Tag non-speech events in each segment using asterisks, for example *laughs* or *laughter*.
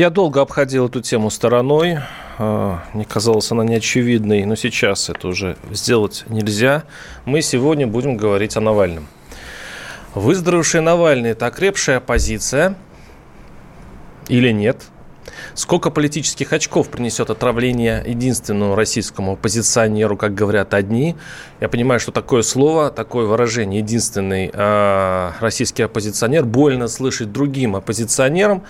Я долго обходил эту тему стороной. А, Мне казалось она неочевидной, но сейчас это уже сделать нельзя. Мы сегодня будем говорить о Навальном. Выздоровевший Навальный – это окрепшая оппозиция или нет? Сколько политических очков принесет отравление единственному российскому оппозиционеру, как говорят одни? Я понимаю, что такое слово, такое выражение «единственный э, российский оппозиционер» больно слышать другим оппозиционерам.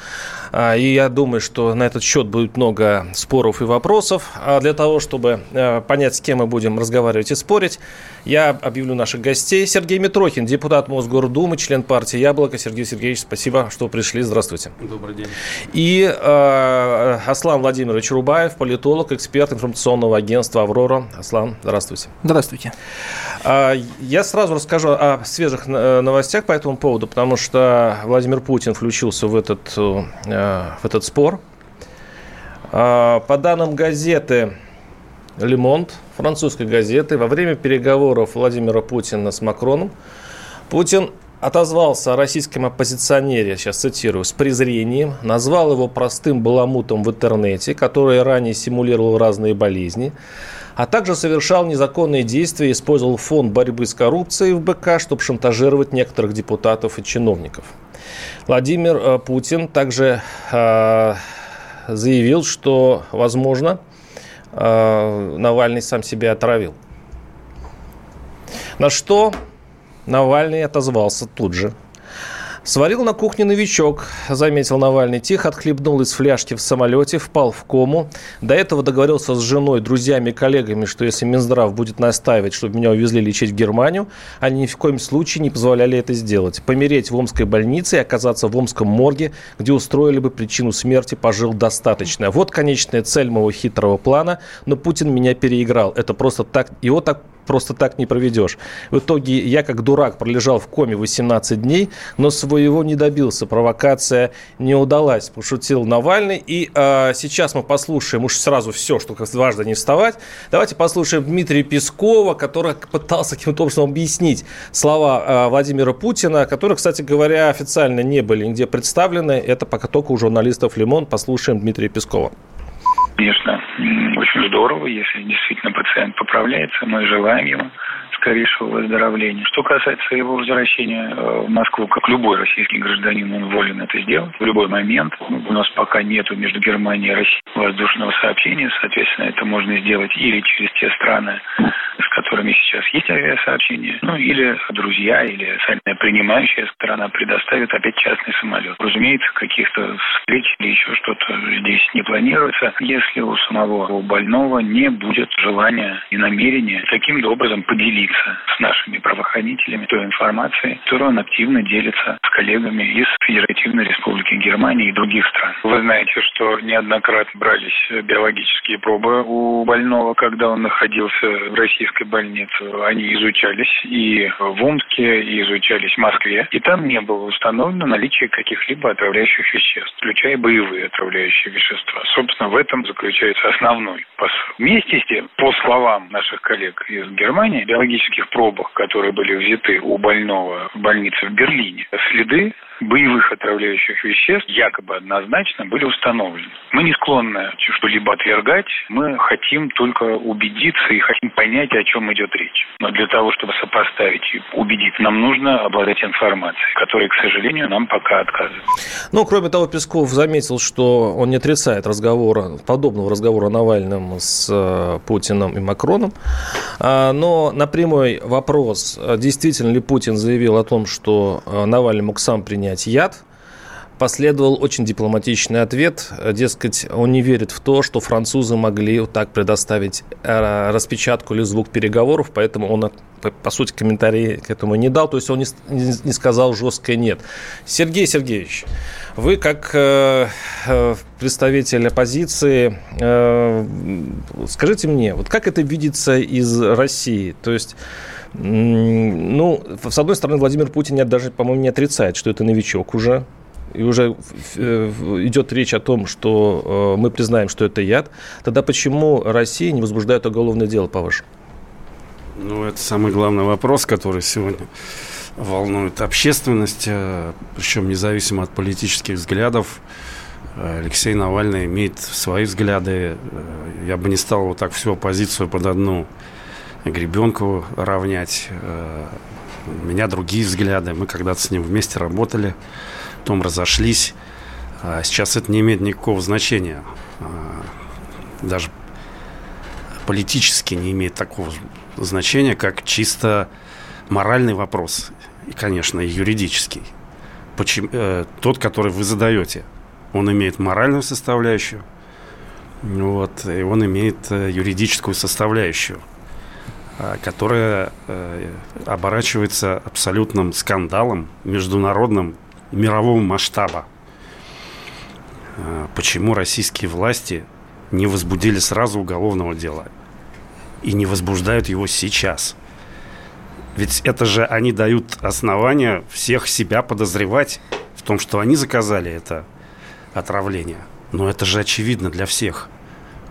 А, и я думаю, что на этот счет будет много споров и вопросов. А для того, чтобы э, понять, с кем мы будем разговаривать и спорить, я объявлю наших гостей. Сергей Митрохин, депутат Мосгордумы, член партии «Яблоко». Сергей Сергеевич, спасибо, что пришли. Здравствуйте. Добрый день. И э, Аслан Владимирович Рубаев, политолог, эксперт информационного агентства «Аврора». Аслан, здравствуйте. Здравствуйте. А, Я сразу расскажу о свежих э, новостях по этому поводу, потому что Владимир Путин включился в этот, э, в этот спор. А, По данным газеты «Лемонт», французской газеты, во время переговоров Владимира Путина с Макроном, Путин отозвался о российском оппозиционере, сейчас цитирую, с презрением, назвал его простым баламутом в интернете, который ранее симулировал разные болезни, а также совершал незаконные действия и использовал фонд борьбы с коррупцией в БК, чтобы шантажировать некоторых депутатов и чиновников. Владимир э, Путин также э, заявил, что, возможно, э, Навальный сам себя отравил. На что Навальный отозвался тут же. Сварил на кухне новичок, заметил Навальный. Тихо отхлебнул из фляжки в самолете, впал в кому. До этого договорился с женой, друзьями коллегами, что если Минздрав будет настаивать, чтобы меня увезли лечить в Германию, они ни в коем случае не позволяли это сделать. Помереть в Омской больнице и оказаться в Омском морге, где устроили бы причину смерти, пожил достаточно. Вот конечная цель моего хитрого плана, но Путин меня переиграл. Это просто так, его так просто так не проведешь. В итоге я как дурак пролежал в коме 18 дней, но своего не добился. Провокация не удалась, пошутил Навальный. И э, сейчас мы послушаем уж сразу все, что как дважды не вставать. Давайте послушаем Дмитрия Пескова, который пытался каким-то образом объяснить слова э, Владимира Путина, которые, кстати говоря, официально не были нигде представлены. Это пока только у журналистов «Лимон». Послушаем Дмитрия Пескова. Конечно, очень здорово, если действительно пациент поправляется. Мы желаем ему скорейшего выздоровления. Что касается его возвращения э, в Москву, как любой российский гражданин, он волен это сделать в любой момент. Ну, У нас пока нету между Германией и Россией воздушного сообщения, соответственно, это можно сделать или через те страны, с которыми сейчас есть авиасообщение, ну или друзья, или сами принимающая сторона предоставит опять частный самолет. Разумеется, каких-то встреч или еще что-то здесь не планируется, если у самого у больного не будет желания и намерения таким образом поделиться с нашими правоохранителями той информацией, которую он активно делится с коллегами из Федеративной Республики Германии и других стран. Вы знаете, что неоднократно брались биологические пробы у больного, когда он находился в российской больнице. Они изучались и в Омске, и изучались в Москве. И там не было установлено наличие каких-либо отравляющих веществ, включая боевые отравляющие вещества. Собственно, в этом заключается основной посыл. Вместе с тем, по словам наших коллег из Германии, биологических пробах, которые были взяты у больного в больнице в Берлине, следы боевых отравляющих веществ якобы однозначно были установлены. Мы не склонны что-либо отвергать, мы хотим только убедиться и хотим понять, о чем идет речь. Но для того, чтобы сопоставить и убедить, нам нужно обладать информацией, которой, к сожалению, нам пока отказывают. Ну, кроме того, Песков заметил, что он не отрицает разговора, подобного разговора о Навальном с э, Путиным и Макроном. А, но на прямой вопрос, действительно ли Путин заявил о том, что э, Навальный мог сам принять яд, последовал очень дипломатичный ответ. Дескать, он не верит в то, что французы могли вот так предоставить э, распечатку или звук переговоров, поэтому он, по сути, комментарий к этому не дал, то есть он не, сказал жесткое «нет». Сергей Сергеевич, вы как э, э, представитель оппозиции, э, скажите мне, вот как это видится из России? То есть ну, с одной стороны, Владимир Путин даже, по-моему, не отрицает, что это новичок уже. И уже э, идет речь о том, что э, мы признаем, что это яд. Тогда почему Россия не возбуждает уголовное дело, по-вашему? Ну, это самый главный вопрос, который сегодня волнует общественность, э, причем независимо от политических взглядов. Алексей Навальный имеет свои взгляды. Я бы не стал вот так всю оппозицию под одну гребенку равнять. Э, у меня другие взгляды. Мы когда-то с ним вместе работали, потом разошлись. А сейчас это не имеет никакого значения. А, даже политически не имеет такого значения, как чисто моральный вопрос. И, конечно, юридический. Почему, э, тот, который вы задаете, он имеет моральную составляющую, вот, и он имеет э, юридическую составляющую. А, которая э, оборачивается абсолютным скандалом международным мирового масштаба. А, почему российские власти не возбудили сразу уголовного дела и не возбуждают его сейчас? Ведь это же они дают основания всех себя подозревать в том, что они заказали это отравление. Но это же очевидно для всех –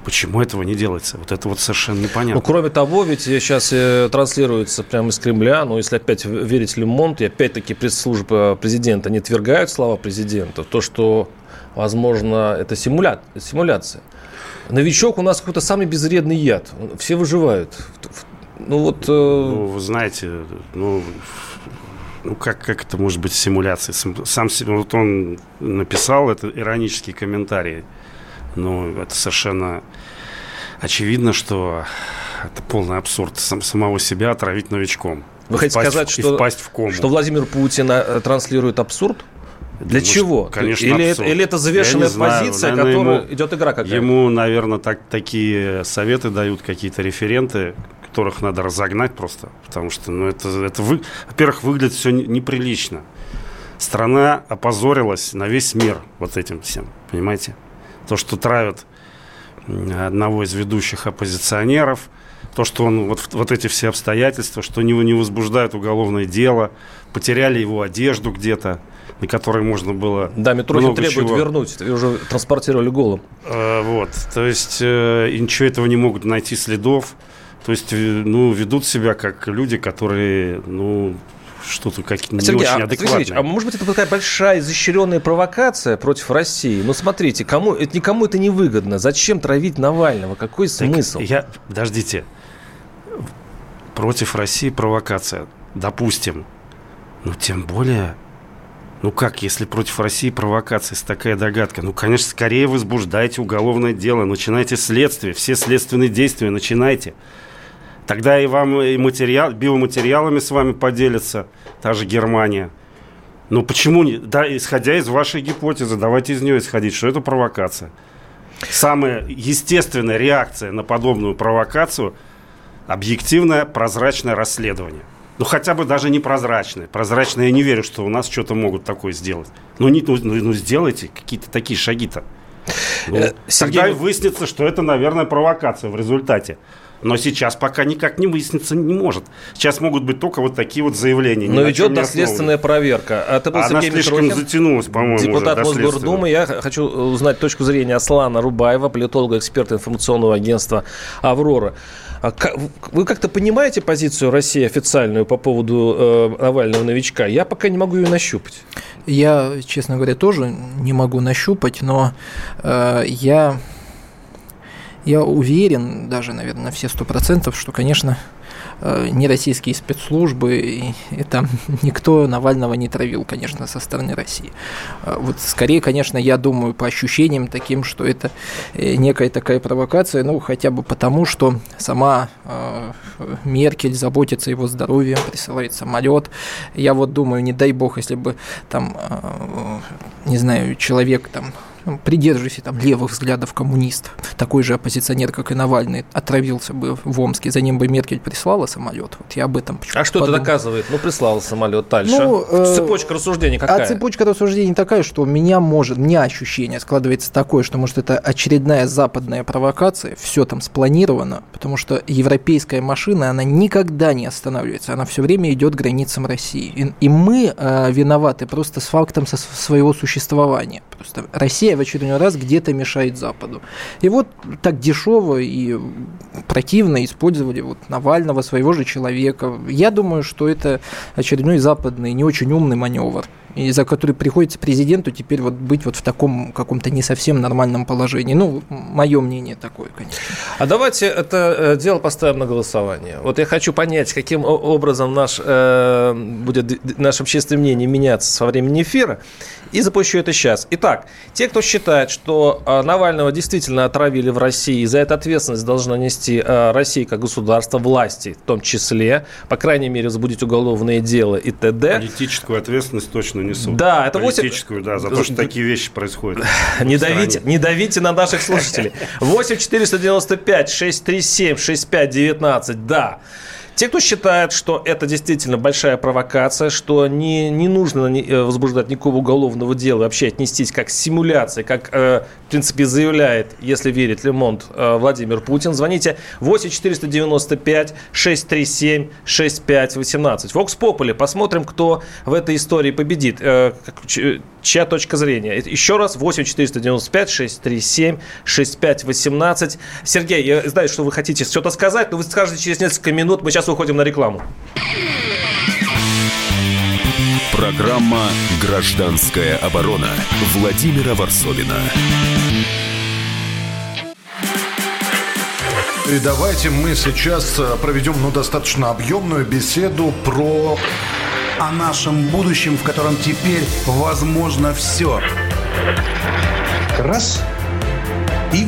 Почему этого не делается? Вот это вот совершенно непонятно. Ну, кроме того, ведь сейчас э, транслируется прямо из Кремля, ну, если опять верить Лемонту, и опять-таки пресс-служба президента не отвергают слова президента, то, что, возможно, это симуля... симуляция. Новичок у нас какой-то самый безвредный яд. Все выживают. Ну, вот... Э... Ну, вы знаете, ну, ну как, как это может быть симуляцией? Сам, вот он написал это иронический комментарий ну, это совершенно очевидно, что это полный абсурд сам, самого себя отравить новичком. Вы хотите сказать, что, впасть в кому. что Владимир Путин э, транслирует абсурд? Для Может, чего? Конечно, или, это, или это завешенная позиция, знаю, которая ему, идет игра какая-то? Ему, наверное, так, такие советы дают какие-то референты, которых надо разогнать просто. Потому что, ну, это, это вы, во-первых, выглядит все неприлично. Страна опозорилась на весь мир вот этим всем, понимаете? То, что травят одного из ведущих оппозиционеров, то, что он, вот, вот эти все обстоятельства, что него не возбуждает уголовное дело, потеряли его одежду где-то, на которой можно было Да, Митрохин требует чего. вернуть, уже транспортировали голым. Э, вот, то есть, э, и ничего этого не могут найти следов, то есть, э, ну, ведут себя как люди, которые, ну, что-то как не Сергей, очень а, адекватное. Сергей, а может быть, это такая большая изощренная провокация против России? Ну, смотрите, кому, это, никому это не выгодно. Зачем травить Навального? Какой смысл? я, подождите. Против России провокация. Допустим. Ну, тем более... Ну как, если против России провокация, есть такая догадка? Ну, конечно, скорее возбуждайте уголовное дело, начинайте следствие, все следственные действия начинайте. Тогда и вам и материал, биоматериалами с вами поделится та же Германия. Ну почему не? Да, исходя из вашей гипотезы, давайте из нее исходить, что это провокация. Самая естественная реакция на подобную провокацию – объективное, прозрачное расследование. Ну, хотя бы даже не прозрачное. Прозрачное я не верю, что у нас что-то могут такое сделать. Ну, не, ну, ну, ну сделайте какие-то такие шаги-то. Ну, э, Сергей... Тогда выяснится, что это, наверное, провокация в результате. Но сейчас пока никак не выясниться не может. Сейчас могут быть только вот такие вот заявления. Но идет доследственная проверка. А это был Она Сергей слишком Митрохин, затянулась, по-моему, Депутат Мосгордумы. Я хочу узнать точку зрения Аслана Рубаева, политолога, эксперта информационного агентства «Аврора». А вы как-то понимаете позицию России официальную по поводу э, Навального новичка? Я пока не могу ее нащупать. Я, честно говоря, тоже не могу нащупать, но э, я я уверен, даже, наверное, на все сто процентов, что, конечно, э, не российские спецслужбы, и, там *laughs* никто Навального не травил, конечно, со стороны России. Э, вот скорее, конечно, я думаю по ощущениям таким, что это э, некая такая провокация, ну, хотя бы потому, что сама э, Меркель заботится его здоровье, присылает самолет. Я вот думаю, не дай бог, если бы там, не знаю, человек там придерживайся там левых взглядов коммунист, такой же оппозиционер, как и Навальный, отравился бы в Омске, за ним бы Меркель прислала самолет. Вот я об этом А что подумал. это доказывает? Ну, прислала самолет дальше. Ну, э, цепочка рассуждений какая? А цепочка рассуждений такая, что у меня может, у меня ощущение складывается такое, что, может, это очередная западная провокация, все там спланировано, потому что европейская машина, она никогда не останавливается, она все время идет к границам России. И, и мы э, виноваты просто с фактом со, своего существования. Просто Россия в очередной раз где-то мешает Западу. И вот так дешево и противно использовали вот Навального, своего же человека. Я думаю, что это очередной западный, не очень умный маневр и за который приходится президенту теперь вот быть вот в таком каком-то не совсем нормальном положении. Ну, мое мнение такое, конечно. А давайте это э, дело поставим на голосование. Вот я хочу понять, каким образом наш, э, будет наше общественное мнение меняться со времени эфира, и запущу это сейчас. Итак, те, кто считает, что э, Навального действительно отравили в России, и за это ответственность должна нести э, Россия как государство, власти в том числе, по крайней мере, возбудить уголовное дело и т.д. Политическую ответственность точно несут. Да, это 8... Политическую, да, за то, что такие вещи происходят. Не давите, не давите на наших слушателей. 8 495 637 65 19, да. Те, кто считает, что это действительно большая провокация, что не, не нужно э, возбуждать никакого уголовного дела, вообще отнестись как симуляция, как, э, в принципе, заявляет, если верить Лемонт, э, Владимир Путин, звоните 8 495 637 65 18. Вокс посмотрим, кто в этой истории победит, э, чья точка зрения. Еще раз, 8 495 637 65 18. Сергей, я знаю, что вы хотите что-то сказать, но вы скажете через несколько минут, мы сейчас уходим на рекламу. Программа «Гражданская оборона» Владимира Варсовина. И давайте мы сейчас э, проведем ну, достаточно объемную беседу про... О нашем будущем, в котором теперь возможно все. Раз и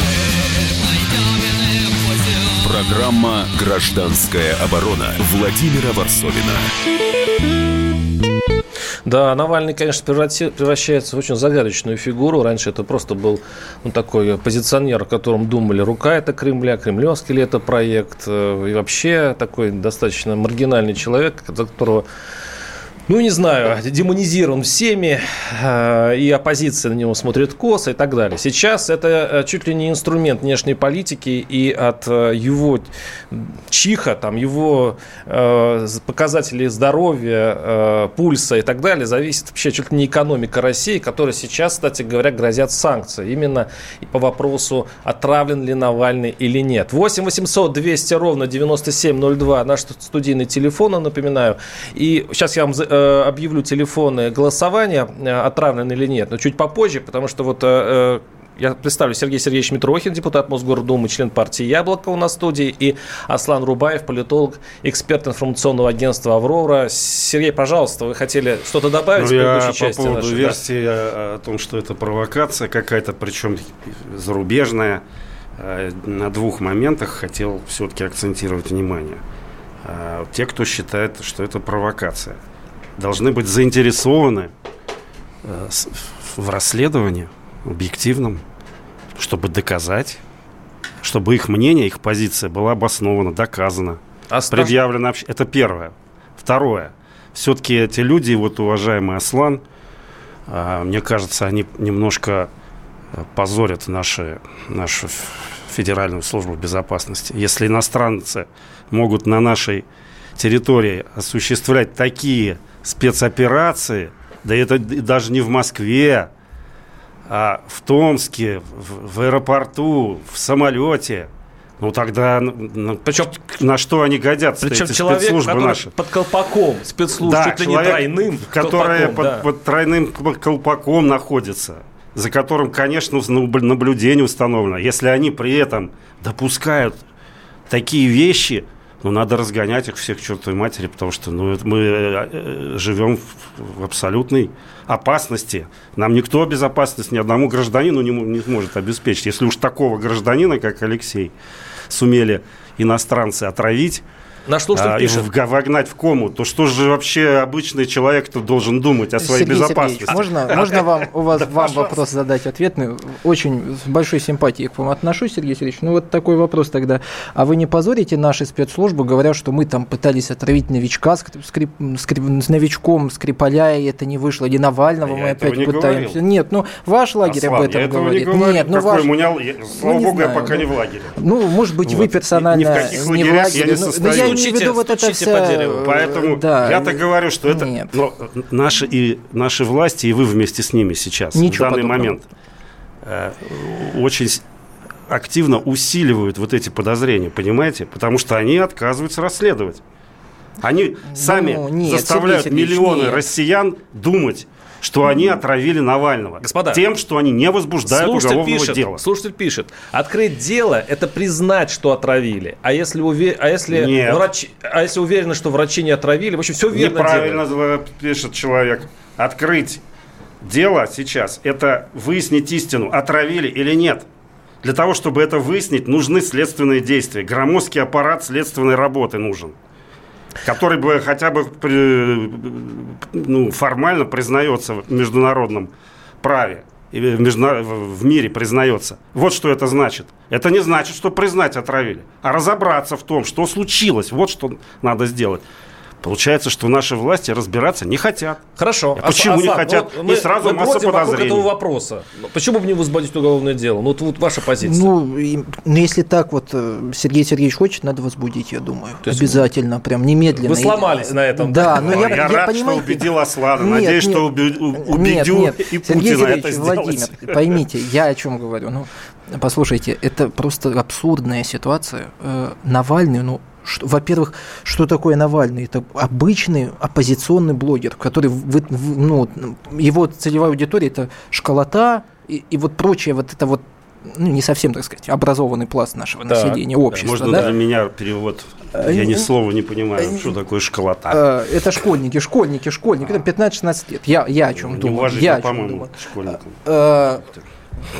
Программа «Гражданская оборона» Владимира Варсовина. Да, Навальный, конечно, превращается в очень загадочную фигуру. Раньше это просто был ну, такой позиционер, о котором думали, рука это Кремля, кремлевский ли это проект. Э, и вообще такой достаточно маргинальный человек, за которого ну, не знаю, демонизирован всеми, э, и оппозиция на него смотрит косо и так далее. Сейчас это э, чуть ли не инструмент внешней политики, и от э, его чиха, там, его показателей здоровья, пульса и так далее зависит вообще чуть ли не экономика России, которая сейчас, кстати говоря, грозят санкции. Именно по вопросу, отравлен ли Навальный или нет. 8 800 200 ровно 9702 наш студийный телефон, напоминаю. И сейчас я вам объявлю телефоны голосования, э, отравлены или нет, но чуть попозже, потому что вот э, я представлю, Сергей Сергеевич Митрохин, депутат Мосгордумы, член партии «Яблоко» у нас в студии, и Аслан Рубаев, политолог, эксперт информационного агентства «Аврора». Сергей, пожалуйста, вы хотели что-то добавить ну, в предыдущей части? по поводу нашей, версии да? о том, что это провокация какая-то, причем зарубежная, на двух моментах хотел все-таки акцентировать внимание. Те, кто считает, что это провокация – должны быть заинтересованы э, в расследовании объективном, чтобы доказать, чтобы их мнение, их позиция была обоснована, доказана, а предъявлена. Это первое. Второе. Все-таки эти люди, вот уважаемый Аслан, э, мне кажется, они немножко э, позорят наши, нашу Федеральную службу безопасности. Если иностранцы могут на нашей территории осуществлять такие спецоперации Да это даже не в Москве, а в Томске, в, в аэропорту, в самолете. Ну тогда ну, причем, на что они годятся? Причем эти человек, спецслужбы наши? под колпаком спецслужб, да, чуть ли не тройным который под, да. под тройным колпаком находится, за которым, конечно, наблюдение установлено. Если они при этом допускают такие вещи, ну, надо разгонять их всех чертовой матери, потому что ну, мы э, э, живем в абсолютной опасности. Нам никто безопасность ни одному гражданину не, не может обеспечить. Если уж такого гражданина, как Алексей, сумели иностранцы отравить, Наш слушатель а, пишет. И вогнать в кому, то что же вообще обычный человек-то должен думать о своей Сергей безопасности? Сергеевич, можно, *laughs* можно вам, у вас, вам вопрос задать ответный? Очень с большой симпатией к вам отношусь, Сергей Сергеевич. Ну вот такой вопрос тогда. А вы не позорите наши спецслужбы, говоря, что мы там пытались отравить новичка, скрип, скрип, с новичком Скрипаля, и это не вышло, и Навального я мы опять не пытаемся. Говорил. Нет, ну ваш лагерь Аслан, об этом я говорит. Не говорю. Нет, ну Какой ваш... Мунял... Слава ну, богу, знаю, я пока ну, не в лагере. Ну, может быть, вот. вы персонально ни в каких не в лагере. Я не ну, я в виду вот это вся... по дереву. Поэтому да. я-то говорю, что это Нет. но наши, и, наши власти, и вы вместе с ними сейчас, Ничего в данный подобного. момент, э, очень активно усиливают вот эти подозрения, понимаете? Потому что они отказываются расследовать. Они сами ну, нет, заставляют миллионы нет. россиян думать, что они отравили Навального. Господа, тем, что они не возбуждают уголовного пишет, дела. Слушатель пишет, открыть дело – это признать, что отравили. А если, уве... а если, Нет. врач... а если уверены, что врачи не отравили, в общем, все верно Неправильно делают. пишет человек. Открыть дело сейчас – это выяснить истину, отравили или нет. Для того, чтобы это выяснить, нужны следственные действия. Громоздкий аппарат следственной работы нужен который бы хотя бы ну, формально признается в международном праве в, в мире признается. Вот что это значит. Это не значит, что признать отравили, а разобраться в том, что случилось. Вот что надо сделать. Получается, что наши власти разбираться не хотят. Хорошо. А почему Асан, не хотят? Вот мы, и сразу мы масса подозрений. этого вопроса. Почему бы не возбудить уголовное дело? Ну, вот, вот ваша позиция. Ну, и, ну, если так вот э, Сергей Сергеевич хочет, надо возбудить, я думаю. То есть Обязательно, прям немедленно. Вы сломались и, на этом. Да, *laughs* но я, я, я рад, понимаю, что убедил Аслана. Нет, Надеюсь, нет, что убедю нет, нет. и Путина Сергей Сергеевич, это Владимир, сделать. поймите, я о чем говорю. Ну, послушайте, это просто абсурдная ситуация. Э, Навальный, ну, во-первых, что такое Навальный? Это обычный оппозиционный блогер, который, вы, ну, его целевая аудитория это школота и, и вот прочее, вот это вот ну, не совсем, так сказать, образованный пласт нашего так, населения, общества. Можно да? для меня перевод, я ни слова не понимаю, что такое школота. Э, это школьники, школьники, школьники, там 15-16 лет. Я, я о чем думаю. Я о чем думаю. Школьникам.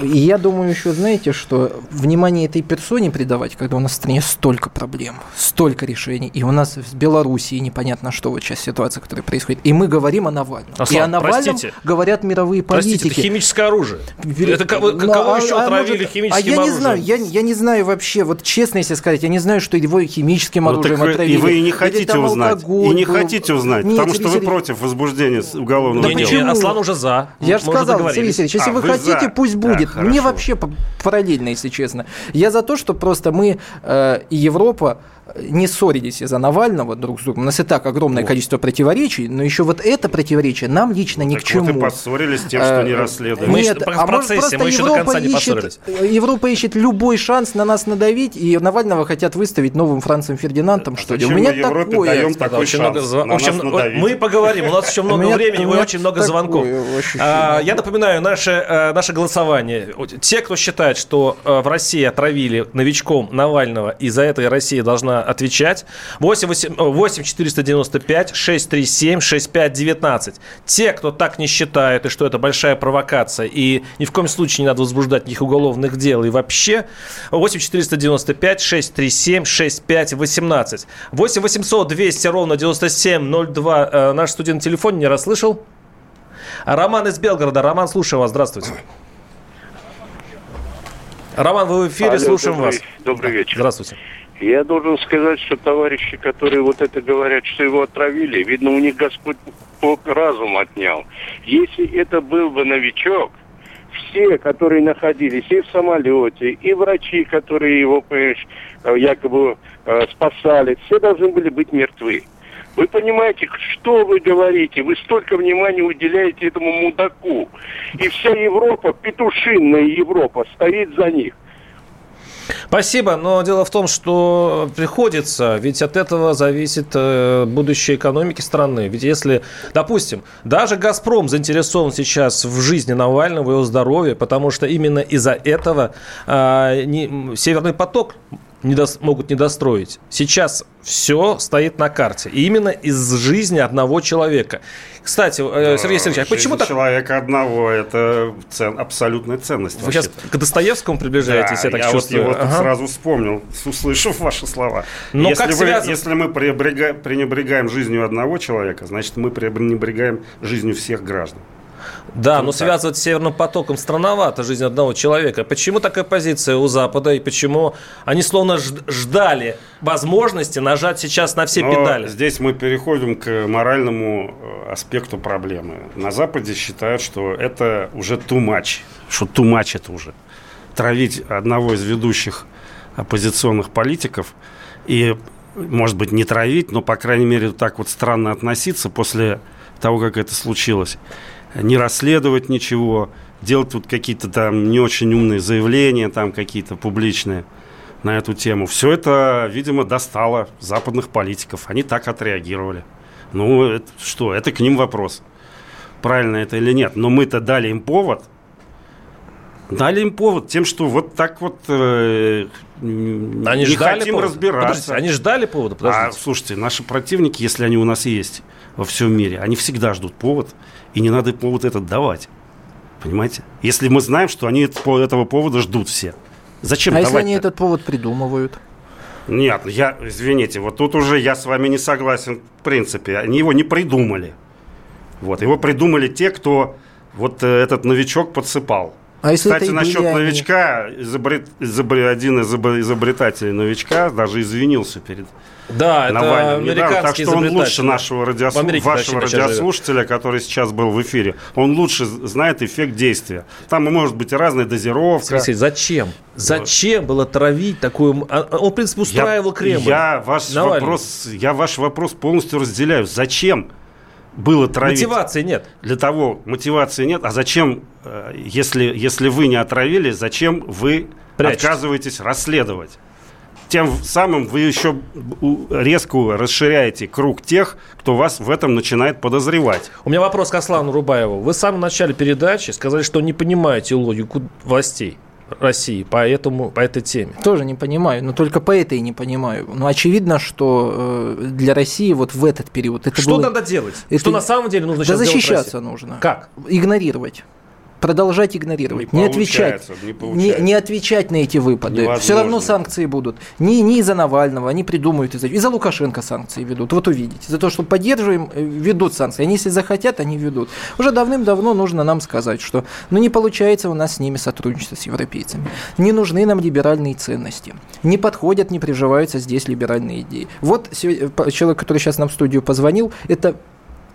И я думаю еще, знаете, что внимание этой персоне придавать, когда у нас в стране столько проблем, столько решений, и у нас в Белоруссии непонятно что вот сейчас ситуация, которая происходит, и мы говорим о Навальном. Аслан, и о Навальном простите, говорят мировые политики. Простите, это химическое оружие. Это кого, ну, кого а, еще а отравили может, химическим а я оружием? не знаю, я, я не знаю вообще, вот честно если сказать, я не знаю, что его химическим ну, оружием отравили. И вы и не хотите узнать. И не был... хотите узнать, Нет, потому что вы против возбуждения уголовного да дела. Почему? Аслан уже за. Я же сказал, Сергей Сергеевич, если а, вы, вы хотите, за. пусть будет. Да, Мне вообще параллельно, если честно. Я за то, что просто мы э, и Европа не ссорились из-за Навального друг с другом. У нас и так огромное вот. количество противоречий, но еще вот это противоречие нам лично ни так к чему. Вот и поссорились тем, что не э, расследуем. Нет, мы, а может просто мы Европа ищет, Европа ищет любой шанс на нас надавить, и Навального хотят выставить новым Францем Фердинандом, что ли. У меня такое... даем такой очень шанс много, общем, Мы поговорим, у нас еще *laughs* много времени, и очень много звонков. А, я напоминаю, наше, э, наше голосование. Те, кто считает, что э, в России отравили новичком Навального, и за это Россия должна отвечать. 8, 8, 8 495 637 6519. Те, кто так не считает, и что это большая провокация, и ни в коем случае не надо возбуждать никаких уголовных дел, и вообще 8 495 637 6518. 8 800 200 ровно 9702. Э, наш студент телефон не расслышал. Роман из Белгорода. Роман, слушаю вас. Здравствуйте. Роман, вы в эфире, Алло, слушаем добрый, вас. Добрый вечер. Здравствуйте. Я должен сказать, что товарищи, которые вот это говорят, что его отравили, видно, у них Господь разум отнял. Если это был бы новичок, все, которые находились и в самолете, и врачи, которые его, понимаешь, якобы э, спасали, все должны были быть мертвы. Вы понимаете, что вы говорите? Вы столько внимания уделяете этому мудаку. И вся Европа, петушинная Европа, стоит за них. Спасибо, но дело в том, что приходится, ведь от этого зависит э, будущее экономики страны. Ведь если, допустим, даже «Газпром» заинтересован сейчас в жизни Навального, его здоровье, потому что именно из-за этого не, «Северный поток» не до, могут не достроить. Сейчас все стоит на карте. И именно из жизни одного человека. Кстати, э, Сергей Сергеевич, а почему так... человека одного – это цен, абсолютная ценность. Вы сейчас к Достоевскому приближаетесь, да, я так я чувствую. вот его ага. сразу вспомнил, услышав ваши слова. Но если, как вы, связан... если мы пренебрегаем жизнью одного человека, значит, мы пренебрегаем жизнью всех граждан. Да, ну, но так. связывать с Северным потоком странновато жизнь одного человека. Почему такая позиция у Запада и почему они словно ждали возможности нажать сейчас на все но педали? Здесь мы переходим к моральному э, аспекту проблемы. На Западе считают, что это уже too much, что too much это уже. Травить одного из ведущих оппозиционных политиков и, может быть, не травить, но, по крайней мере, так вот странно относиться после того, как это случилось не расследовать ничего, делать тут какие-то там не очень умные заявления, там какие-то публичные на эту тему. Все это, видимо, достало западных политиков. Они так отреагировали. Ну, это, что, это к ним вопрос. Правильно это или нет. Но мы-то дали им повод. Дали им повод тем, что вот так вот э, они не ждали хотим повода? разбираться. Подождите, они ждали повода? Подождите. А, слушайте, наши противники, если они у нас есть во всем мире, они всегда ждут повод и не надо повод этот давать. Понимаете? Если мы знаем, что они этого повода ждут все. Зачем а давать? если они этот повод придумывают? Нет, я, извините, вот тут уже я с вами не согласен в принципе. Они его не придумали. Вот, его придумали те, кто вот э, этот новичок подсыпал. А если Кстати, это насчет они... новичка, изобрет, изобрет, один из изобретателей новичка даже извинился перед да, Навальным это недавно. Так что он лучше нашего радиослуш... Америке, вашего радиослушателя, который сейчас был в эфире. Он лучше знает эффект действия. Там может быть разная дозировка. Сергей, зачем? Зачем было травить такую... А, он, в принципе, устраивал я, Кремль. Я ваш, вопрос, я ваш вопрос полностью разделяю. Зачем? Было травить. Мотивации нет. Для того мотивации нет. А зачем, э, если, если вы не отравили, зачем вы Прячете. отказываетесь расследовать? Тем самым вы еще резко расширяете круг тех, кто вас в этом начинает подозревать. У меня вопрос к Аслану Рубаеву. Вы в самом начале передачи сказали, что не понимаете логику властей. России по, этому, по этой теме? Тоже не понимаю, но только по этой не понимаю. Но очевидно, что э, для России вот в этот период это Что было... надо делать? Это... Что на самом деле нужно да сейчас защищаться нужно. Как? Игнорировать продолжать игнорировать, не, не отвечать, не, не, не отвечать на эти выпады. Невозможно. Все равно санкции будут. Не, не из-за Навального, они придумают из-за... Из-за Лукашенко санкции ведут. Вот увидите. За то, что поддерживаем, э, ведут санкции. Они, если захотят, они ведут. Уже давным-давно нужно нам сказать, что ну, не получается у нас с ними сотрудничество с европейцами. Не нужны нам либеральные ценности. Не подходят, не приживаются здесь либеральные идеи. Вот э, человек, который сейчас нам в студию позвонил, это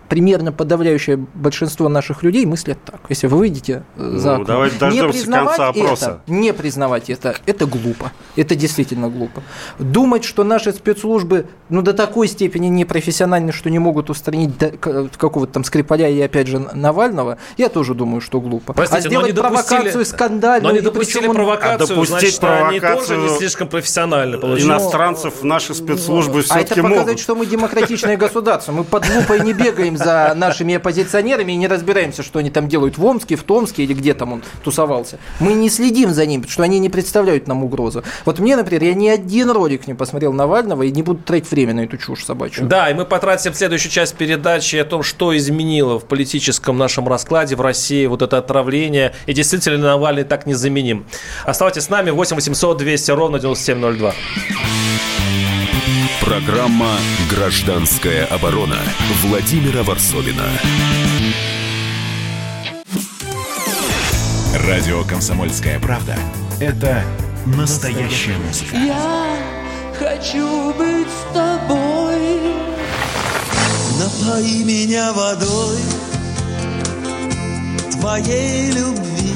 примерно подавляющее большинство наших людей мыслят так. Если вы выйдете э, ну, за окно, давайте не признавать конца это, не признавать это, это глупо. Это действительно глупо. Думать, что наши спецслужбы ну, до такой степени непрофессиональны, что не могут устранить какого-то там Скрипаля и, опять же, Навального, я тоже думаю, что глупо. Простите, а сделать провокацию скандальную... Но они допустили провокацию, а допустить значит, провокацию они тоже не слишком профессионально получилось. Иностранцев наши спецслужбы а все-таки это показывает, могут. что мы демократичное *laughs* государство. Мы под лупой не бегаем за нашими оппозиционерами и не разбираемся, что они там делают в Омске, в Томске или где там он тусовался. Мы не следим за ним, потому что они не представляют нам угрозу. Вот мне, например, я ни один ролик не посмотрел Навального и не буду тратить время на эту чушь собачью. Да, и мы потратим следующую часть передачи о том, что изменило в политическом нашем раскладе в России вот это отравление. И действительно Навальный так незаменим. Оставайтесь с нами 8 800 200 ровно 9702. Программа «Гражданская оборона» Владимира Варсовина. Радио «Комсомольская правда» — это настоящая музыка. Я хочу быть с тобой. Напои меня водой твоей любви.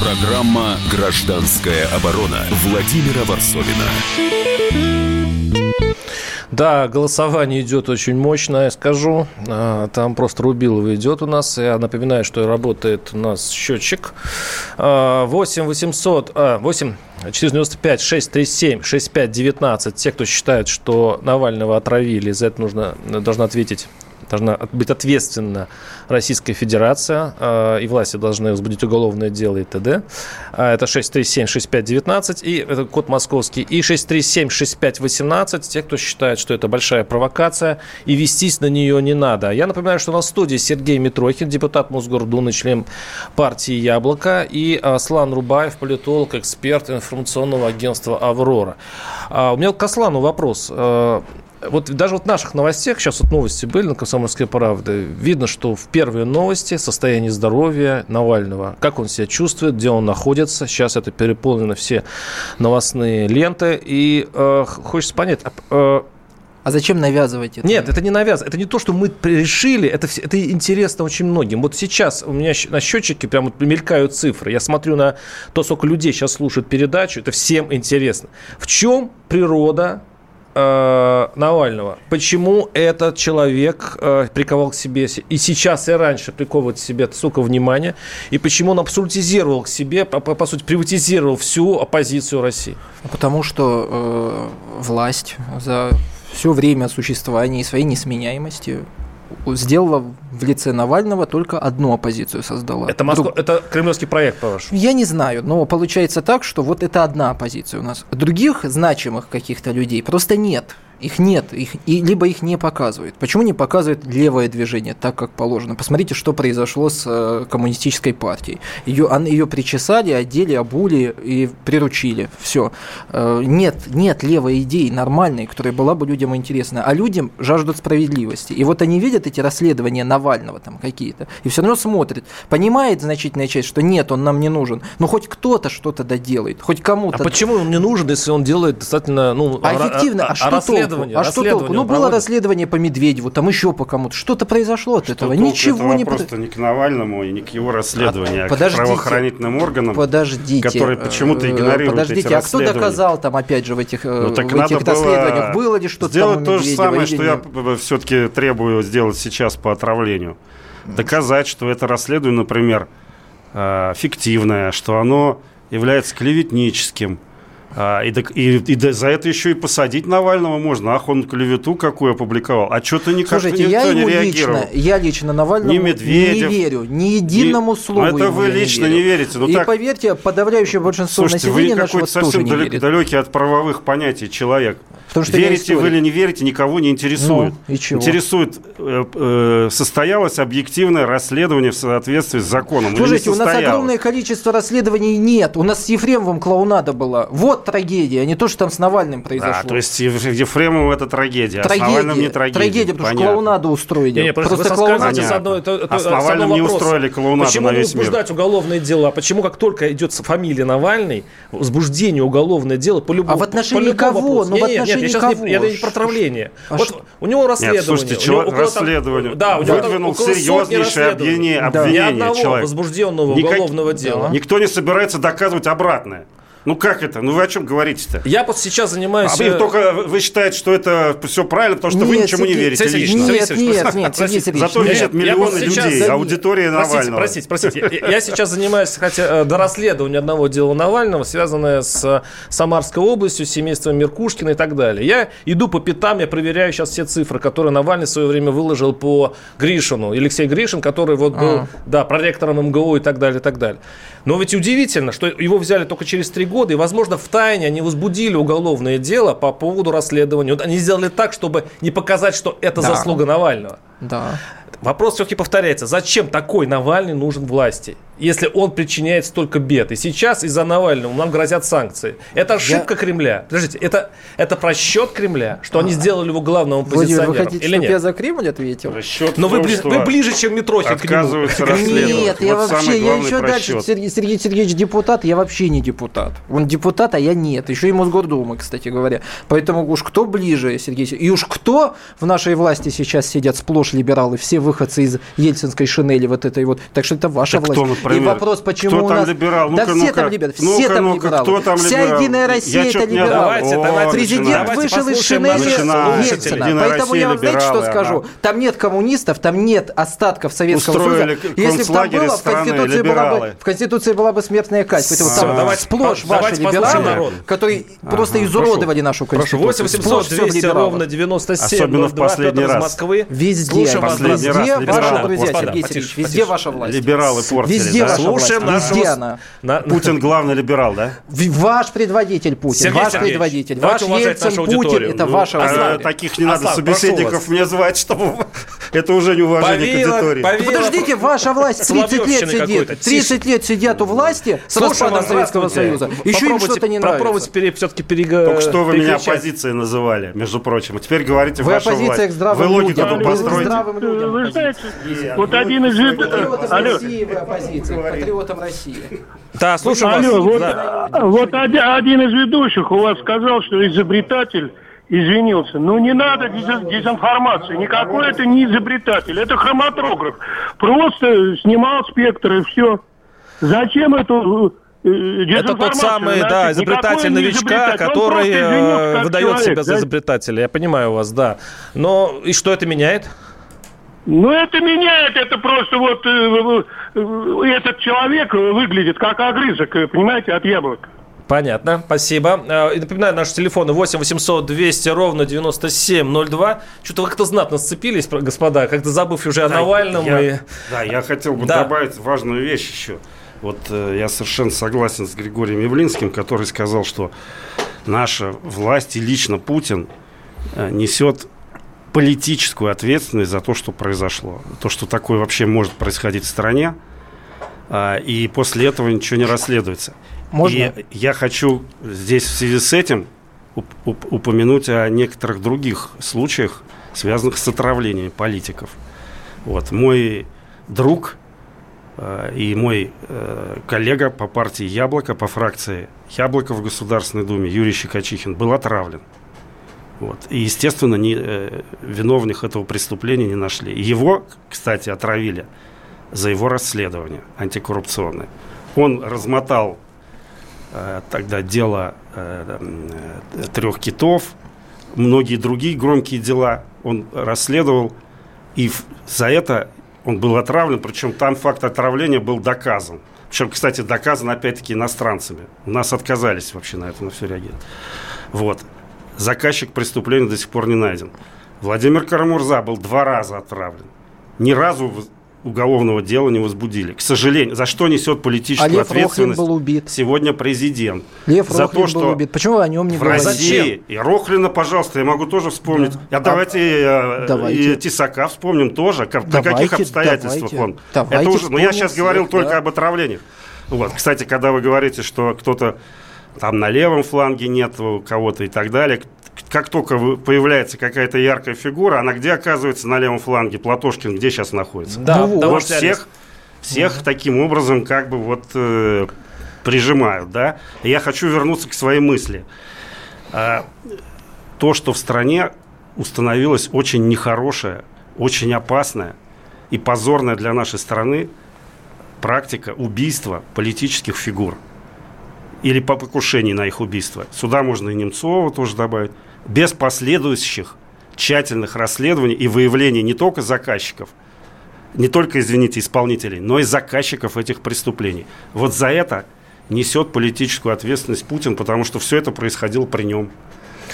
Программа «Гражданская оборона» Владимира Варсовина. Да, голосование идет очень мощно, я скажу. А, Там просто Рубилова идет у нас. Я напоминаю, что работает у нас счетчик. А, 8 800, а, 8 495 637 65 19. Те, кто считает, что Навального отравили, за это нужно, должна ответить должна быть ответственна Российская Федерация, э, и власти должны возбудить уголовное дело и т.д. А Это 637-6519, и это код московский, и 637-6518, те, кто считает, что это большая провокация, и вестись на нее не надо. Я напоминаю, что у нас студии Сергей Митрохин, депутат Мосгордумы, член партии «Яблоко», и Аслан Рубаев, политолог, эксперт информационного агентства «Аврора». А У меня к Аслану вопрос. Вот даже вот в наших новостях, сейчас вот новости были на «Комсомольской правде», видно, что в первые новости состояние здоровья Навального, как он себя чувствует, где он находится. Сейчас это переполнено все новостные ленты. И э, хочется понять, э, А зачем навязывать это? нет, это не навязано. Это не то, что мы решили. Это, это интересно очень многим. Вот сейчас у меня на счетчике прям вот мелькают цифры. Я смотрю на то, сколько людей сейчас слушают передачу. Это всем интересно. В чем природа э, Навального? Почему этот человек э, приковал к себе и сейчас, и раньше приковывает к себе столько внимания? И почему он абсолютизировал к себе, по, по- сути, приватизировал всю оппозицию России? Потому что э, власть за все время существования и своей несменяемости сделала в лице Навального только одну оппозицию создала. Это, Москва, Друг- это кремлевский проект, по-вашему? Я не знаю, но получается так, что вот это одна оппозиция у нас. Других значимых каких-то людей просто нет. Их нет, их, и, либо их не показывают. Почему не показывает левое движение так, как положено? Посмотрите, что произошло с э, коммунистической партией. Ее, ан- ее причесали, одели, обули и приручили. Все. нет, нет левой идеи нормальной, которая была бы людям интересна. А людям жаждут справедливости. И вот они видят эти расследования Навального там какие-то, и все равно смотрят. Понимает значительная часть, что нет, он нам не нужен. Но хоть кто-то что-то доделает, хоть А кому-то. почему он не нужен, если он делает достаточно, ну, А эффективно, а, что расследование? толку? А что толку? Ну, было расследование по Медведеву, там еще по кому-то. Что-то произошло от этого. Толку Ничего этого не просто не к Навальному и не к его расследованию, а, к подождите. правоохранительным органам, Подождите. которые почему-то э, игнорируют Подождите, эти а кто доказал там, опять же, в этих, э, Ну, так в надо этих было расследованиях? Было ли что-то Сделать то же самое, что я все-таки требую сделать сейчас по отравлению. Доказать, что это расследование, например, э, фиктивное, что оно является клеветническим. А, и, и- и за это еще и посадить Навального можно. Ах, он клевету какую опубликовал. А что-то никак Слушайте, никто я не реагировал. лично, я лично Навальному Ни Медведев, не верю, ни единому ни- слову Ну, это вы лично верю. не верите, ну И так- поверьте, подавляющее большинство Слушайте, вы населения нашего какой-то тоже совсем не далек- верит. далекий от правовых понятий человек. Потому что Верите вы или не верите, никого не интересует. Ну, и чего? Интересует, э, э, состоялось объективное расследование в соответствии с законом. не Слушайте, у нас огромное количество расследований нет. У нас с Ефремовым клоунада была. Вот трагедия, а не то, что там с Навальным произошло. А, то есть Ев- Ефремов это трагедия, а с Трагедия, Навальным не трагедия. потому что Понятно. клоунаду устроили. Не, не, просто, Просто вы клоунаду. с одной- это- это- А с Навальным не устроили клоунаду Почему на не весь мир? возбуждать уголовное дело? Почему, как только идет фамилия Навальный, возбуждение уголовное дело по любому А в отношении кого? вопросу. Ну, в Не, нет, отношении я сейчас кого? не, я не про отравление. А вот что? у него расследование. слушайте, у него- человек там- расследование да, у него там выдвинул около сотни серьезнейшее расследований. обвинение, Да. обвинение Ни одного человек. возбужденного уголовного дела. Никто не собирается доказывать обратное. Ну как это? Ну вы о чем говорите-то? Я вот сейчас занимаюсь... А вы э, только вы считаете, что это все правильно, потому что вы Нет, ничему не Сергей, верите Сергей лично. Нет, Сергей нет, нет, Сергей простите, Сергеевич. Зато нет. миллионы сейчас людей, за- аудитория Простите, Навального. простите, простите. Я я сейчас занимаюсь хотя, э, до расследования одного дела Навального, связанное с э, Самарской областью, с семейством Меркушкина и так далее. Я иду по пятам, я проверяю сейчас все цифры, которые Навальный в свое время выложил по Гришину. Алексей Гришин, который вот был, А. да, проректором МГУ и так далее, и так далее. Но ведь удивительно, что его взяли только через три года, и, возможно, в тайне они возбудили уголовное дело по поводу расследования. Вот они сделали так, чтобы не показать, что это Да. заслуга Навального. Да. Вопрос все-таки повторяется. Зачем такой Навальный нужен власти? Если он причиняет столько бед. И сейчас из-за Навального нам грозят санкции. Это ошибка Кремля. Подождите, это, это просчет Кремля, что они сделали его главным Владимир, оппозиционером. вы хотите, или чтобы нет? я за Кремль ответил? Расчет Но вы, том, бли- что вы ближе, чем Митрохин к расследовать. Нет, я Вот вообще, я еще дальше. Сергей, Сергей Сергеевич депутат, я вообще не депутат. Он депутат, а я нет. Еще и Мосгордумы, кстати говоря. Поэтому уж кто ближе, Сергей Сергеевич. И уж кто в нашей власти сейчас сидят сплошь либералы, все выходцы из ельцинской шинели вот этой вот. Так что это ваша Так власть. Например? И вопрос, почему Кто у там нас... либерал? Да Ну-ка, все ну-ка. там либералы. Все Ну-ка, там ну-ка, либералы. кто там Вся либерал? Единая Я Россия это либералы. Давайте, О, давайте, Президент давайте вышел из послушаем шинели. Ельцина. Единая Поэтому Россия, я вам знаете, что скажу? Там нет коммунистов, там нет остатков Советского Союза. Если бы там было, в Конституции, была бы, в Конституции была бы смертная казнь. Поэтому там давайте сплошь ваши либералы, которые просто изуродовали нашу Конституцию. 8 800 Сплошь всё 200 либералы. ровно 97 Особенно в 02, последний раз. Москвы. Везде, Слушаем вас, Последний везде либералы. друзья, Сергей Сергеевич, везде ваша власть. Либералы портили, Везде да? ваша Слушаем власть. Везде она. на- Путин главный либерал, да? Ваш предводитель Путин, Сергей ваш Сергеевич, предводитель, ваш Ельцин, Путин, аудиторию. это Ну, ваша а Таких не надо Аслан, прошу собеседников мне звать, чтобы... *laughs* Это уже неуважение к Повила, аудитории. повила. Подождите, ваша власть 30 лет сидит. какой-то. 30 лет сидят у власти с вас, Советского. Союза. Еще им Попробуйте- что-то не Попробуйте нравится. пере- все-таки перег... Только что вы меня оппозицией называли, между прочим. А теперь говорите Вы ваша оппозиция власть. к здравым Вы логику людям. Вы здравым людям. Вы знаете, вот один из... Алло. Оппозиция, патриотам России. Да, слушаем вас. Алло, вот, Да. вот один, один из ведущих у вас сказал, что изобретатель извинился. Ну, не надо дез- дезинформации. Никакой это не изобретатель. Это хроматограф. Просто снимал спектр и все. Зачем эту э, Это тот самый, вносить? да, изобретатель новичка, изобретатель. Который извинился э, выдает человек, себя за да. изобретателя. Я понимаю вас, да. Но и что это меняет? Ну, это меняет, это просто вот э, э, этот человек выглядит как огрызок, э, понимаете, от яблок. Понятно, спасибо. Э, И напоминаю, наши телефоны 8 800 200 ровно 9702. Что-то вы как-то знатно сцепились, господа, как-то забыв уже о Навальном. я, и... Да, я хотел бы Да. добавить важную вещь еще. Вот э, я совершенно согласен с Григорием Явлинским, который сказал, что наша власть и лично Путин э, несет политическую ответственность за то, что произошло. То, что такое вообще может происходить в стране, а, и после этого ничего не расследуется. Можно? И я хочу здесь в связи с этим уп- уп- упомянуть о некоторых других случаях, связанных с отравлением политиков. Вот мой друг э, и мой э, коллега по партии Яблоко, по фракции Яблоко в Государственной Думе Юрий Щекочихин был отравлен. Вот. И, естественно, не, э, виновных этого преступления не нашли. Его, кстати, отравили за его расследование антикоррупционное. Он размотал э, тогда дело э, э, трех китов, многие другие громкие дела он расследовал, и в- за это он был отравлен, причем там факт отравления был доказан. Причем, кстати, доказан опять-таки иностранцами. У нас отказались вообще на это на все реагировать. Вот. Заказчик преступления до сих пор не найден. Владимир Карамурза был два раза отравлен. Ни разу уголовного дела не возбудили. К сожалению, за что несет политическую А Лев Рохлин ответственность был убит. сегодня президент. Лев за Рохлин то, что был убит. Почему вы о нем не в говорите? России. И Рохлина, пожалуйста, я могу тоже вспомнить. А давайте, э, давайте. и Тесака вспомним тоже. Как, Давайте, каких обстоятельствах давайте. он. Давайте Это уже, но я вспомним сейчас говорил всех, только да. об отравлениях. Вот. Кстати, когда вы говорите, что кто-то там на левом фланге нет кого-то и так далее, как только появляется какая-то яркая фигура, она где оказывается на левом фланге? Платошкин где сейчас находится? Да, Ну вот всех, всех таким образом как бы вот э, прижимают, да. Я хочу вернуться к своей мысли. А, то, что в стране установилась очень нехорошая, очень опасная и позорная для нашей страны практика убийства политических фигур или по покушению на их убийство. Сюда можно и Немцова тоже добавить. Без последующих тщательных расследований и выявления не только заказчиков, не только, извините, исполнителей, но и заказчиков этих преступлений. Вот за это несет политическую ответственность Путин, потому что все это происходило при нем.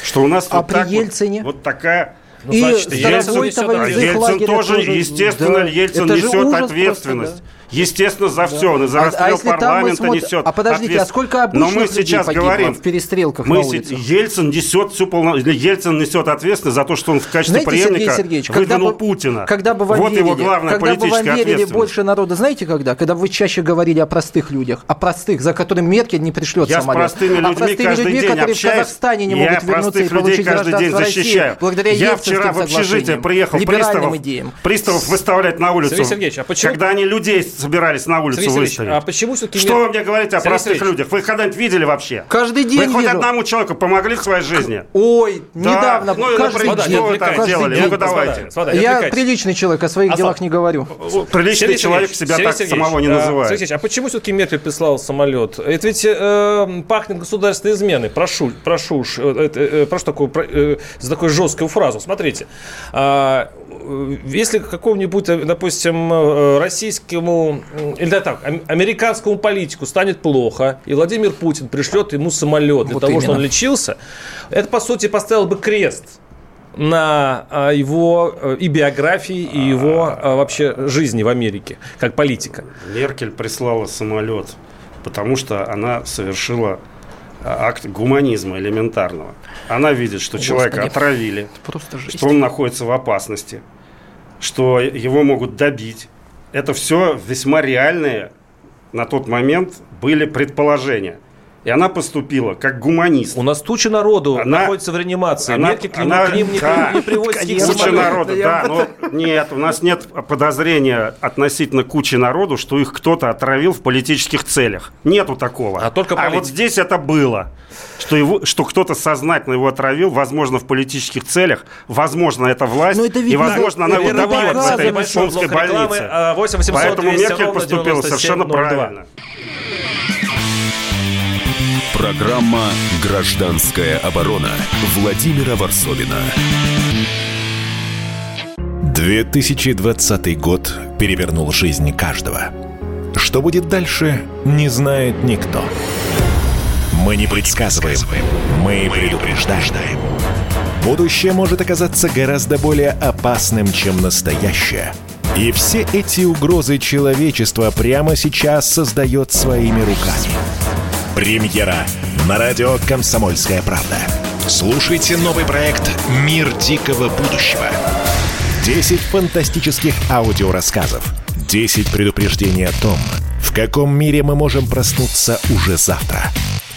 Что у нас А вот при так вот- Ельцине? Вот, такая... Ну, И значит, Ельцин Ельцин лагеря тоже, естественно, да. Ельцин Это несет ответственность. просто, естественно, за все. Он и за А- а расстрел если мы парламента смотрим- несет а подождите, а ответственность. сколько Но обычных мы людей сейчас погибло говорим, в перестрелках мы на се-? Ельцин несет всю полно... Ельцин несет ответственность за то, что он в качестве Знаете, Сергей преемника Сергеевич, когда бы, Путина. когда бы вам вот верили, его главная когда бы вам политическая верили больше народа, знаете когда? Когда вы чаще говорили о простых людях, о простых, за которым Меркель не пришлет Я с самолет. простыми а людьми простыми каждый людьми, день которые в общаюсь. Казахстане не Я могут вернуться и простых людей получить каждый день гражданство России защищаю. благодаря Я вчера в общежитие приехал приставов, приставов выставлять на улицу. Сергей Сергеевич, а почему- Когда они людей собирались на улицу Сергей выставить. а почему все-таки... Что вы мне говорите о Сергей простых Сергеевич, людях? Вы их когда-нибудь видели вообще? Каждый день Вы хоть вижу. одному человеку помогли в своей жизни? Ой, Да. недавно, Ну каждый например, день. что вы там Каждый делали? день. Ну-ка, давайте. Господа, Я приличный человек, о своих Асфальт. делах не говорю. Приличный Сергей человек Сергеевич, себя Сергей так Сергеевич, самого не а, называет. Сергей а почему все-таки Меркель прислал самолет? Это ведь э, пахнет государственной изменой. Прошу, прошу, э, это, э, прошу такую, э, за такую жесткую фразу. Смотрите, а, э, если какому-нибудь, э, допустим, э, российскому, или да, так, ам- американскому политику станет плохо, и Владимир Путин пришлет ему самолет для Вот того, чтобы он лечился, это, по сути, поставил бы крест на а, его э, и биографии, и его а, вообще жизни в Америке, как политика. Меркель прислала самолет, потому что она совершила акт гуманизма элементарного. Она видит, что человека Господи. отравили, Просто жесть. что он находится в опасности, что его могут добить. Это все весьма реальные на тот момент были предположения. И она поступила как гуманист. У нас туча народу Она- находится в реанимации. она- Меркель к она- к ним не, да, при- не никаких Куча народу, да, но нет, у нас нет подозрения относительно кучи народу, что их кто-то отравил в политических целях. Нету такого. А только вот политики. здесь это было. Что, его, что кто-то сознательно его отравил, возможно, в политических целях, возможно, это власть, Но это ведь и, возможно, она его добьет в этой рекламы, больнице. а, 8 800 Поэтому 200 Меркель поступила 97 совершенно 02. правильно. Программа «Гражданская оборона» Владимира Варсовина. 2020 год перевернул жизнь каждого. Что будет дальше, не знает никто. Мы не предсказываем, мы предупреждаем. Будущее может оказаться гораздо более опасным, чем настоящее. И все эти угрозы человечество прямо сейчас создает своими руками. Премьера на радио «Комсомольская правда». Слушайте новый проект «Мир дикого будущего». 10 фантастических аудиорассказов. 10 предупреждений о том, в каком мире мы можем проснуться уже завтра.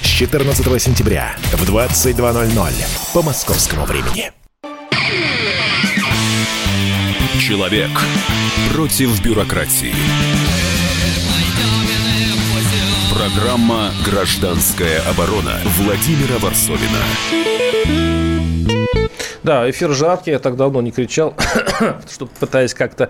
С 14 сентября в 22.00 по московскому времени. Человек против бюрократии. Программа «Гражданская оборона» Владимира Варсовина. Да, эфир жаркий, я так давно не кричал, *coughs* что пытаясь как-то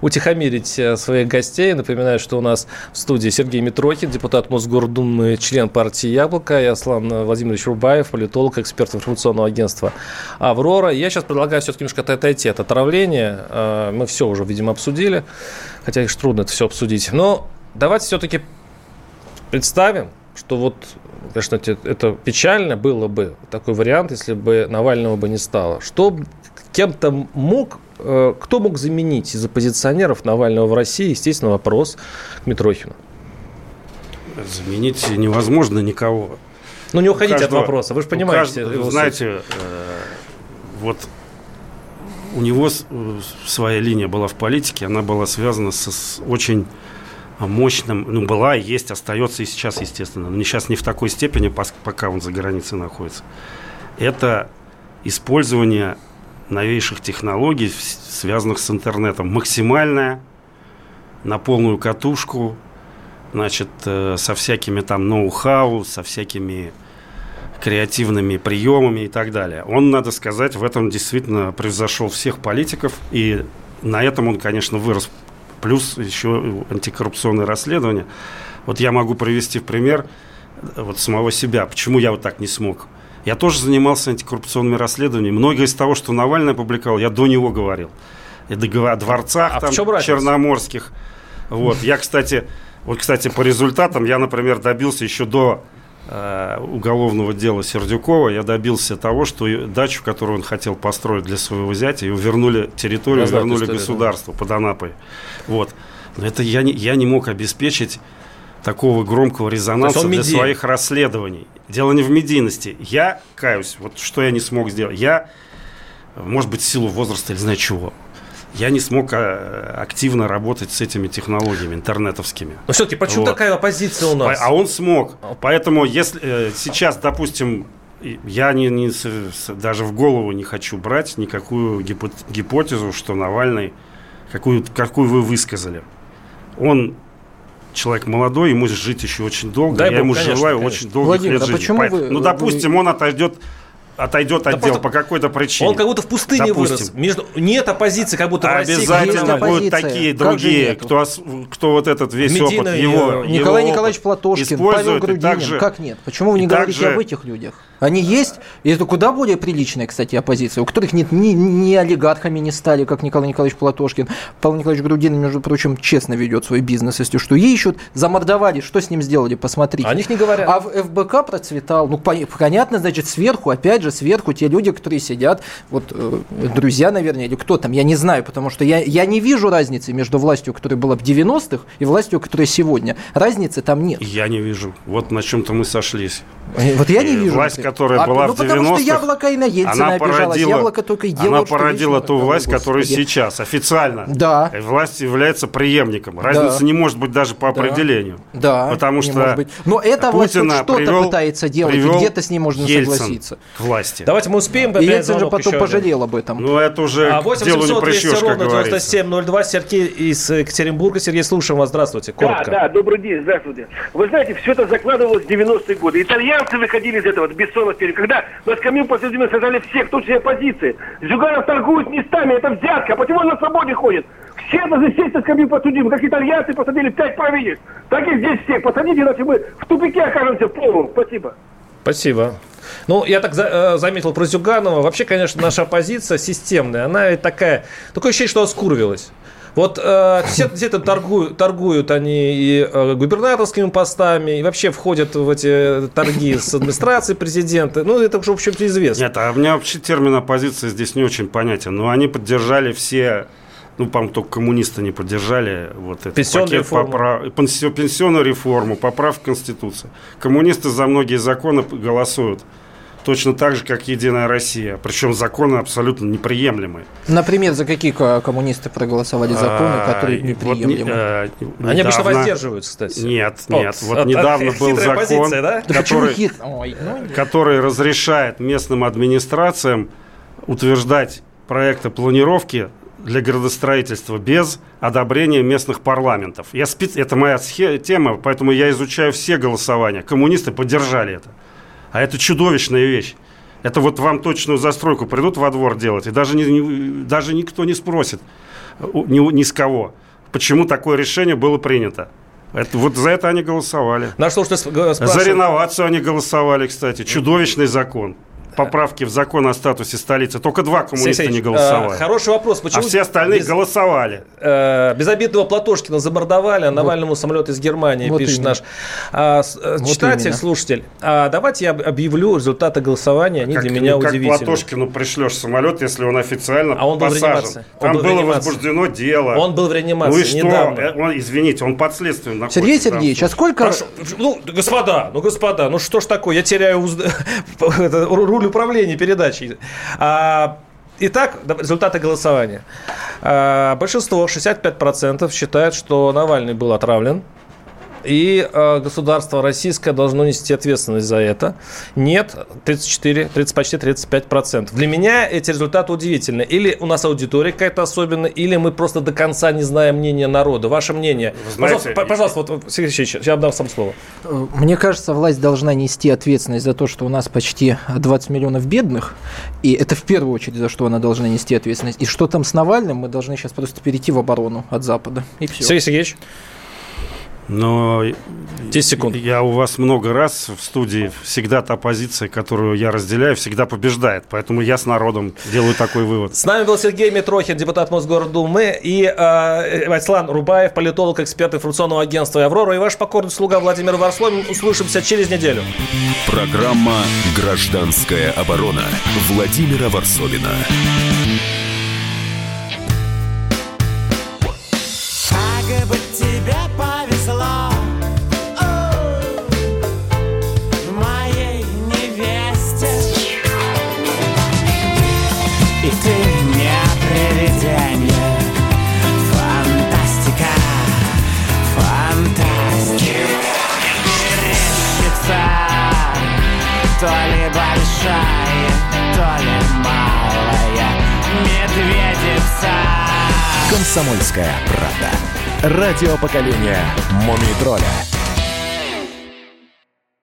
утихомирить э, своих гостей. Напоминаю, что у нас в студии Сергей Митрохин, депутат Мосгордумы, член партии «Яблоко», и Аслан Владимирович Рубаев, политолог, эксперт информационного агентства «Аврора». Я сейчас предлагаю все-таки немножко отойти от отравления. Э, Мы все уже, видимо, обсудили, хотя, конечно, трудно это все обсудить. Но давайте все-таки представим, что вот, конечно, это, печально было бы, такой вариант, если бы Навального бы не стало. Что кем-то мог, э, кто мог заменить из оппозиционеров Навального в России, естественно, вопрос к Митрохину. Заменить невозможно никого. Ну, не уходите каждого- от вопроса, вы же понимаете. каждого- суть. знаете, э, вот у него с- своя линия была в политике, она была связана со, с очень мощным, ну, была, есть, остается и сейчас, естественно, но сейчас не в такой степени, пока он за границей находится. Это использование новейших технологий, связанных с интернетом. Максимальное, на полную катушку, значит, э, со всякими там ноу-хау, со всякими креативными приемами и так далее. Он, надо сказать, в этом действительно превзошел всех политиков, и на этом он, конечно, вырос. Плюс еще антикоррупционное расследование. Вот я могу привести в пример э, вот самого себя. Почему я вот так не смог? Я тоже занимался антикоррупционными расследованиями. Многое из того, что Навальный опубликовал, я до него говорил. И договор- о дворцах А там, черноморских. Вот. Я, кстати, вот, кстати, по результатам я, например, добился еще до уголовного дела Сердюкова, я добился того, что дачу, которую он хотел построить для своего зятя, ее вернули, территорию эту вернули историю, да. государству под Анапой. Вот. Но это я не, я не мог обеспечить такого громкого резонанса для медийный. своих расследований. Дело не в медийности. Я каюсь, вот что я не смог сделать. Я, может быть, в силу возраста или знаю чего, я не смог э, активно работать с этими технологиями интернетовскими. Но все-таки почему Вот. такая оппозиция у нас? А он смог. Поэтому, если э, сейчас, допустим, я не, не даже в голову не хочу брать никакую гипо- гипотезу, что Навальный, какую, какую вы высказали. Он человек молодой, ему жить еще очень долго. Дай я бог, ему конечно, желаю конечно. очень долгих Владимир, лет а жизни. почему Поэт- вы- ну, вы- допустим, он отойдет отойдет Да от просто дел по какой-то причине. Он как будто в пустыне Допустим. вырос. Между... Нет оппозиции, как будто в России. Обязательно как будто- будут такие Как другие, кто, кто вот этот весь Медийный, опыт его, его Николай опыт Николаевич Платошкин, Павел Грудинин. также- Как нет? Почему вы не и говорите также- об этих людях? Они есть, и это куда более приличная, кстати, оппозиция, у которых нет ни, ни олигархами не стали, как Николай Николаевич Платошкин. Павел Николаевич Грудинин, между прочим, честно ведет свой бизнес, если что. Ищут, замордовали, что с ним сделали, посмотрите. О них не говорят. А в ФБК процветал. Ну, пон- понятно, значит, сверху, опять же, сверху те люди, которые сидят, вот э, друзья, наверное, или кто там, я не знаю, потому что я, я не вижу разницы между властью, которая была в 90-х, и властью, которая сегодня. Разницы там нет. Я не вижу. Вот на чем-то мы сошлись. Э, Вот я не И вижу. Власть, которая А, была ну, в потому 90-х, что яблоко и на Ельцина она породила, Яблоко только делало, она породила ту власть, которая сейчас официально. Да. Власть является преемником. Разницы не может быть даже по Да. определению. Да, Потому что. Но эта власть Путина что-то привел- пытается делать, и привел где-то с ней можно Ельцин согласиться. к власти. Давайте мы успеем. И принять Ельцин же потом пожалел об этом. Ну, это уже А к 8 делу не 700 200 пришьешь, как ровно говорится. 9702. Сергей из Екатеринбурга. Сергей, слушаем вас. Здравствуйте. Коротко. Да, да, добрый день, здравствуйте. Вы знаете, все это закладывалось в 90-е годы. Итальянцы выходили из этого, Бессонов перед, когда на скамью посадили, сажали всех, кто все оппозиции. Зюганов торгует местами, это взятка. А почему он на свободе ходит? Все должны сесть на скамью подсудимых, как итальянцы посадили пять правительств. Так и здесь всех посадите, иначе мы в тупике окажемся полном. Спасибо. Спасибо. Ну, я так за- э, заметил про Зюганова. Вообще, конечно, наша оппозиция системная. Она ведь такая... Такое ощущение, что оскурвилась. Вот э, все, все это торгуют, торгуют они и э, губернаторскими постами, и вообще входят в эти торги с администрацией президента. Ну, это уже, в общем-то, известно. Нет, а у меня вообще термин оппозиции здесь не очень понятен. Но они поддержали все, ну, по-моему, только коммунисты не поддержали вот этот Пенсионную пакет реформу. попра- пенсio- пенсионную реформу, поправку в Конституцию. Коммунисты за многие законы голосуют. Точно так же, как Единая Россия. Причем законы абсолютно неприемлемые. Например, за какие ко- коммунисты проголосовали законы, А, которые вот неприемлемы? э, Они обычно воздерживаются, кстати. Нет, нет. Вот от- недавно от- был закон, позиция, да? Да почему который, хит? Ой, ну, который разрешает местным администрациям утверждать проекты планировки для градостроительства без одобрения местных парламентов. Я спец... Это моя тема, поэтому я изучаю все голосования. Коммунисты поддержали это. А это чудовищная вещь. Это вот вам точную застройку придут во двор делать, и даже, не- не- даже никто не спросит у- ни, ни с кого, почему такое решение было принято. Это, вот за это они голосовали. Наш слушатель сп- г- За спрашивает- реновацию они голосовали, кстати. Чудовищный закон. Поправки в закон о статусе столицы. Только два коммуниста Сергей не Алексеевич, голосовали. э, Хороший вопрос. Почему а все остальные без- голосовали. Э, Безобидного Платошкина замордовали, а Навальному самолет из Германии, Вот пишет именно. наш а, э, Вот читатель, именно. слушатель. А, давайте я об- объявлю результаты голосования, они Как, для меня ну, как удивительны. Платошкину пришлешь самолет, если он официально А он был в посажен. реанимации. Он Там был в было реанимации. возбуждено дело. Он был в реанимации Ну и что? недавно. Э, он- извините, он под следствием находится. Сергей Сергеевич, а сколько... Прошу, ну, господа, ну, господа, ну что ж такое, я теряю уз- *laughs* это, руль управления передачей. А, Итак, результаты голосования. А, Большинство, 65%, считают, что Навальный был отравлен. И э, государство российское должно нести ответственность за это. Нет, 34, 30, почти 35 процентов. Для меня эти результаты удивительны. Или у нас аудитория какая-то особенная, или мы просто до конца не знаем мнения народа. Ваше мнение. знаете, пожалуйста, по- пожалуйста, вот, Сергей Алексеевич, я отдам сам слово. Э, Мне кажется, власть должна нести ответственность за то, что у нас почти 20 миллионов бедных, и это в первую очередь за что она должна нести ответственность. И что там с Навальным, мы должны сейчас просто перейти в оборону от Запада. И все. Сергей Сергеевич, Но 10 секунд. я у вас много раз в студии, всегда та позиция, которую я разделяю, всегда побеждает. Поэтому я с народом делаю такой вывод. С нами был Сергей Митрохин, депутат Мосгордумы, и э, Аслан Рубаев, политолог, эксперт информационного агентства «Аврора», и ваш покорный слуга Владимир Варсловин. Услышимся через неделю. Программа «Гражданская оборона» Владимира Варсовина. Медведица «Комсомольская правда». Радио поколения «Мумий тролля».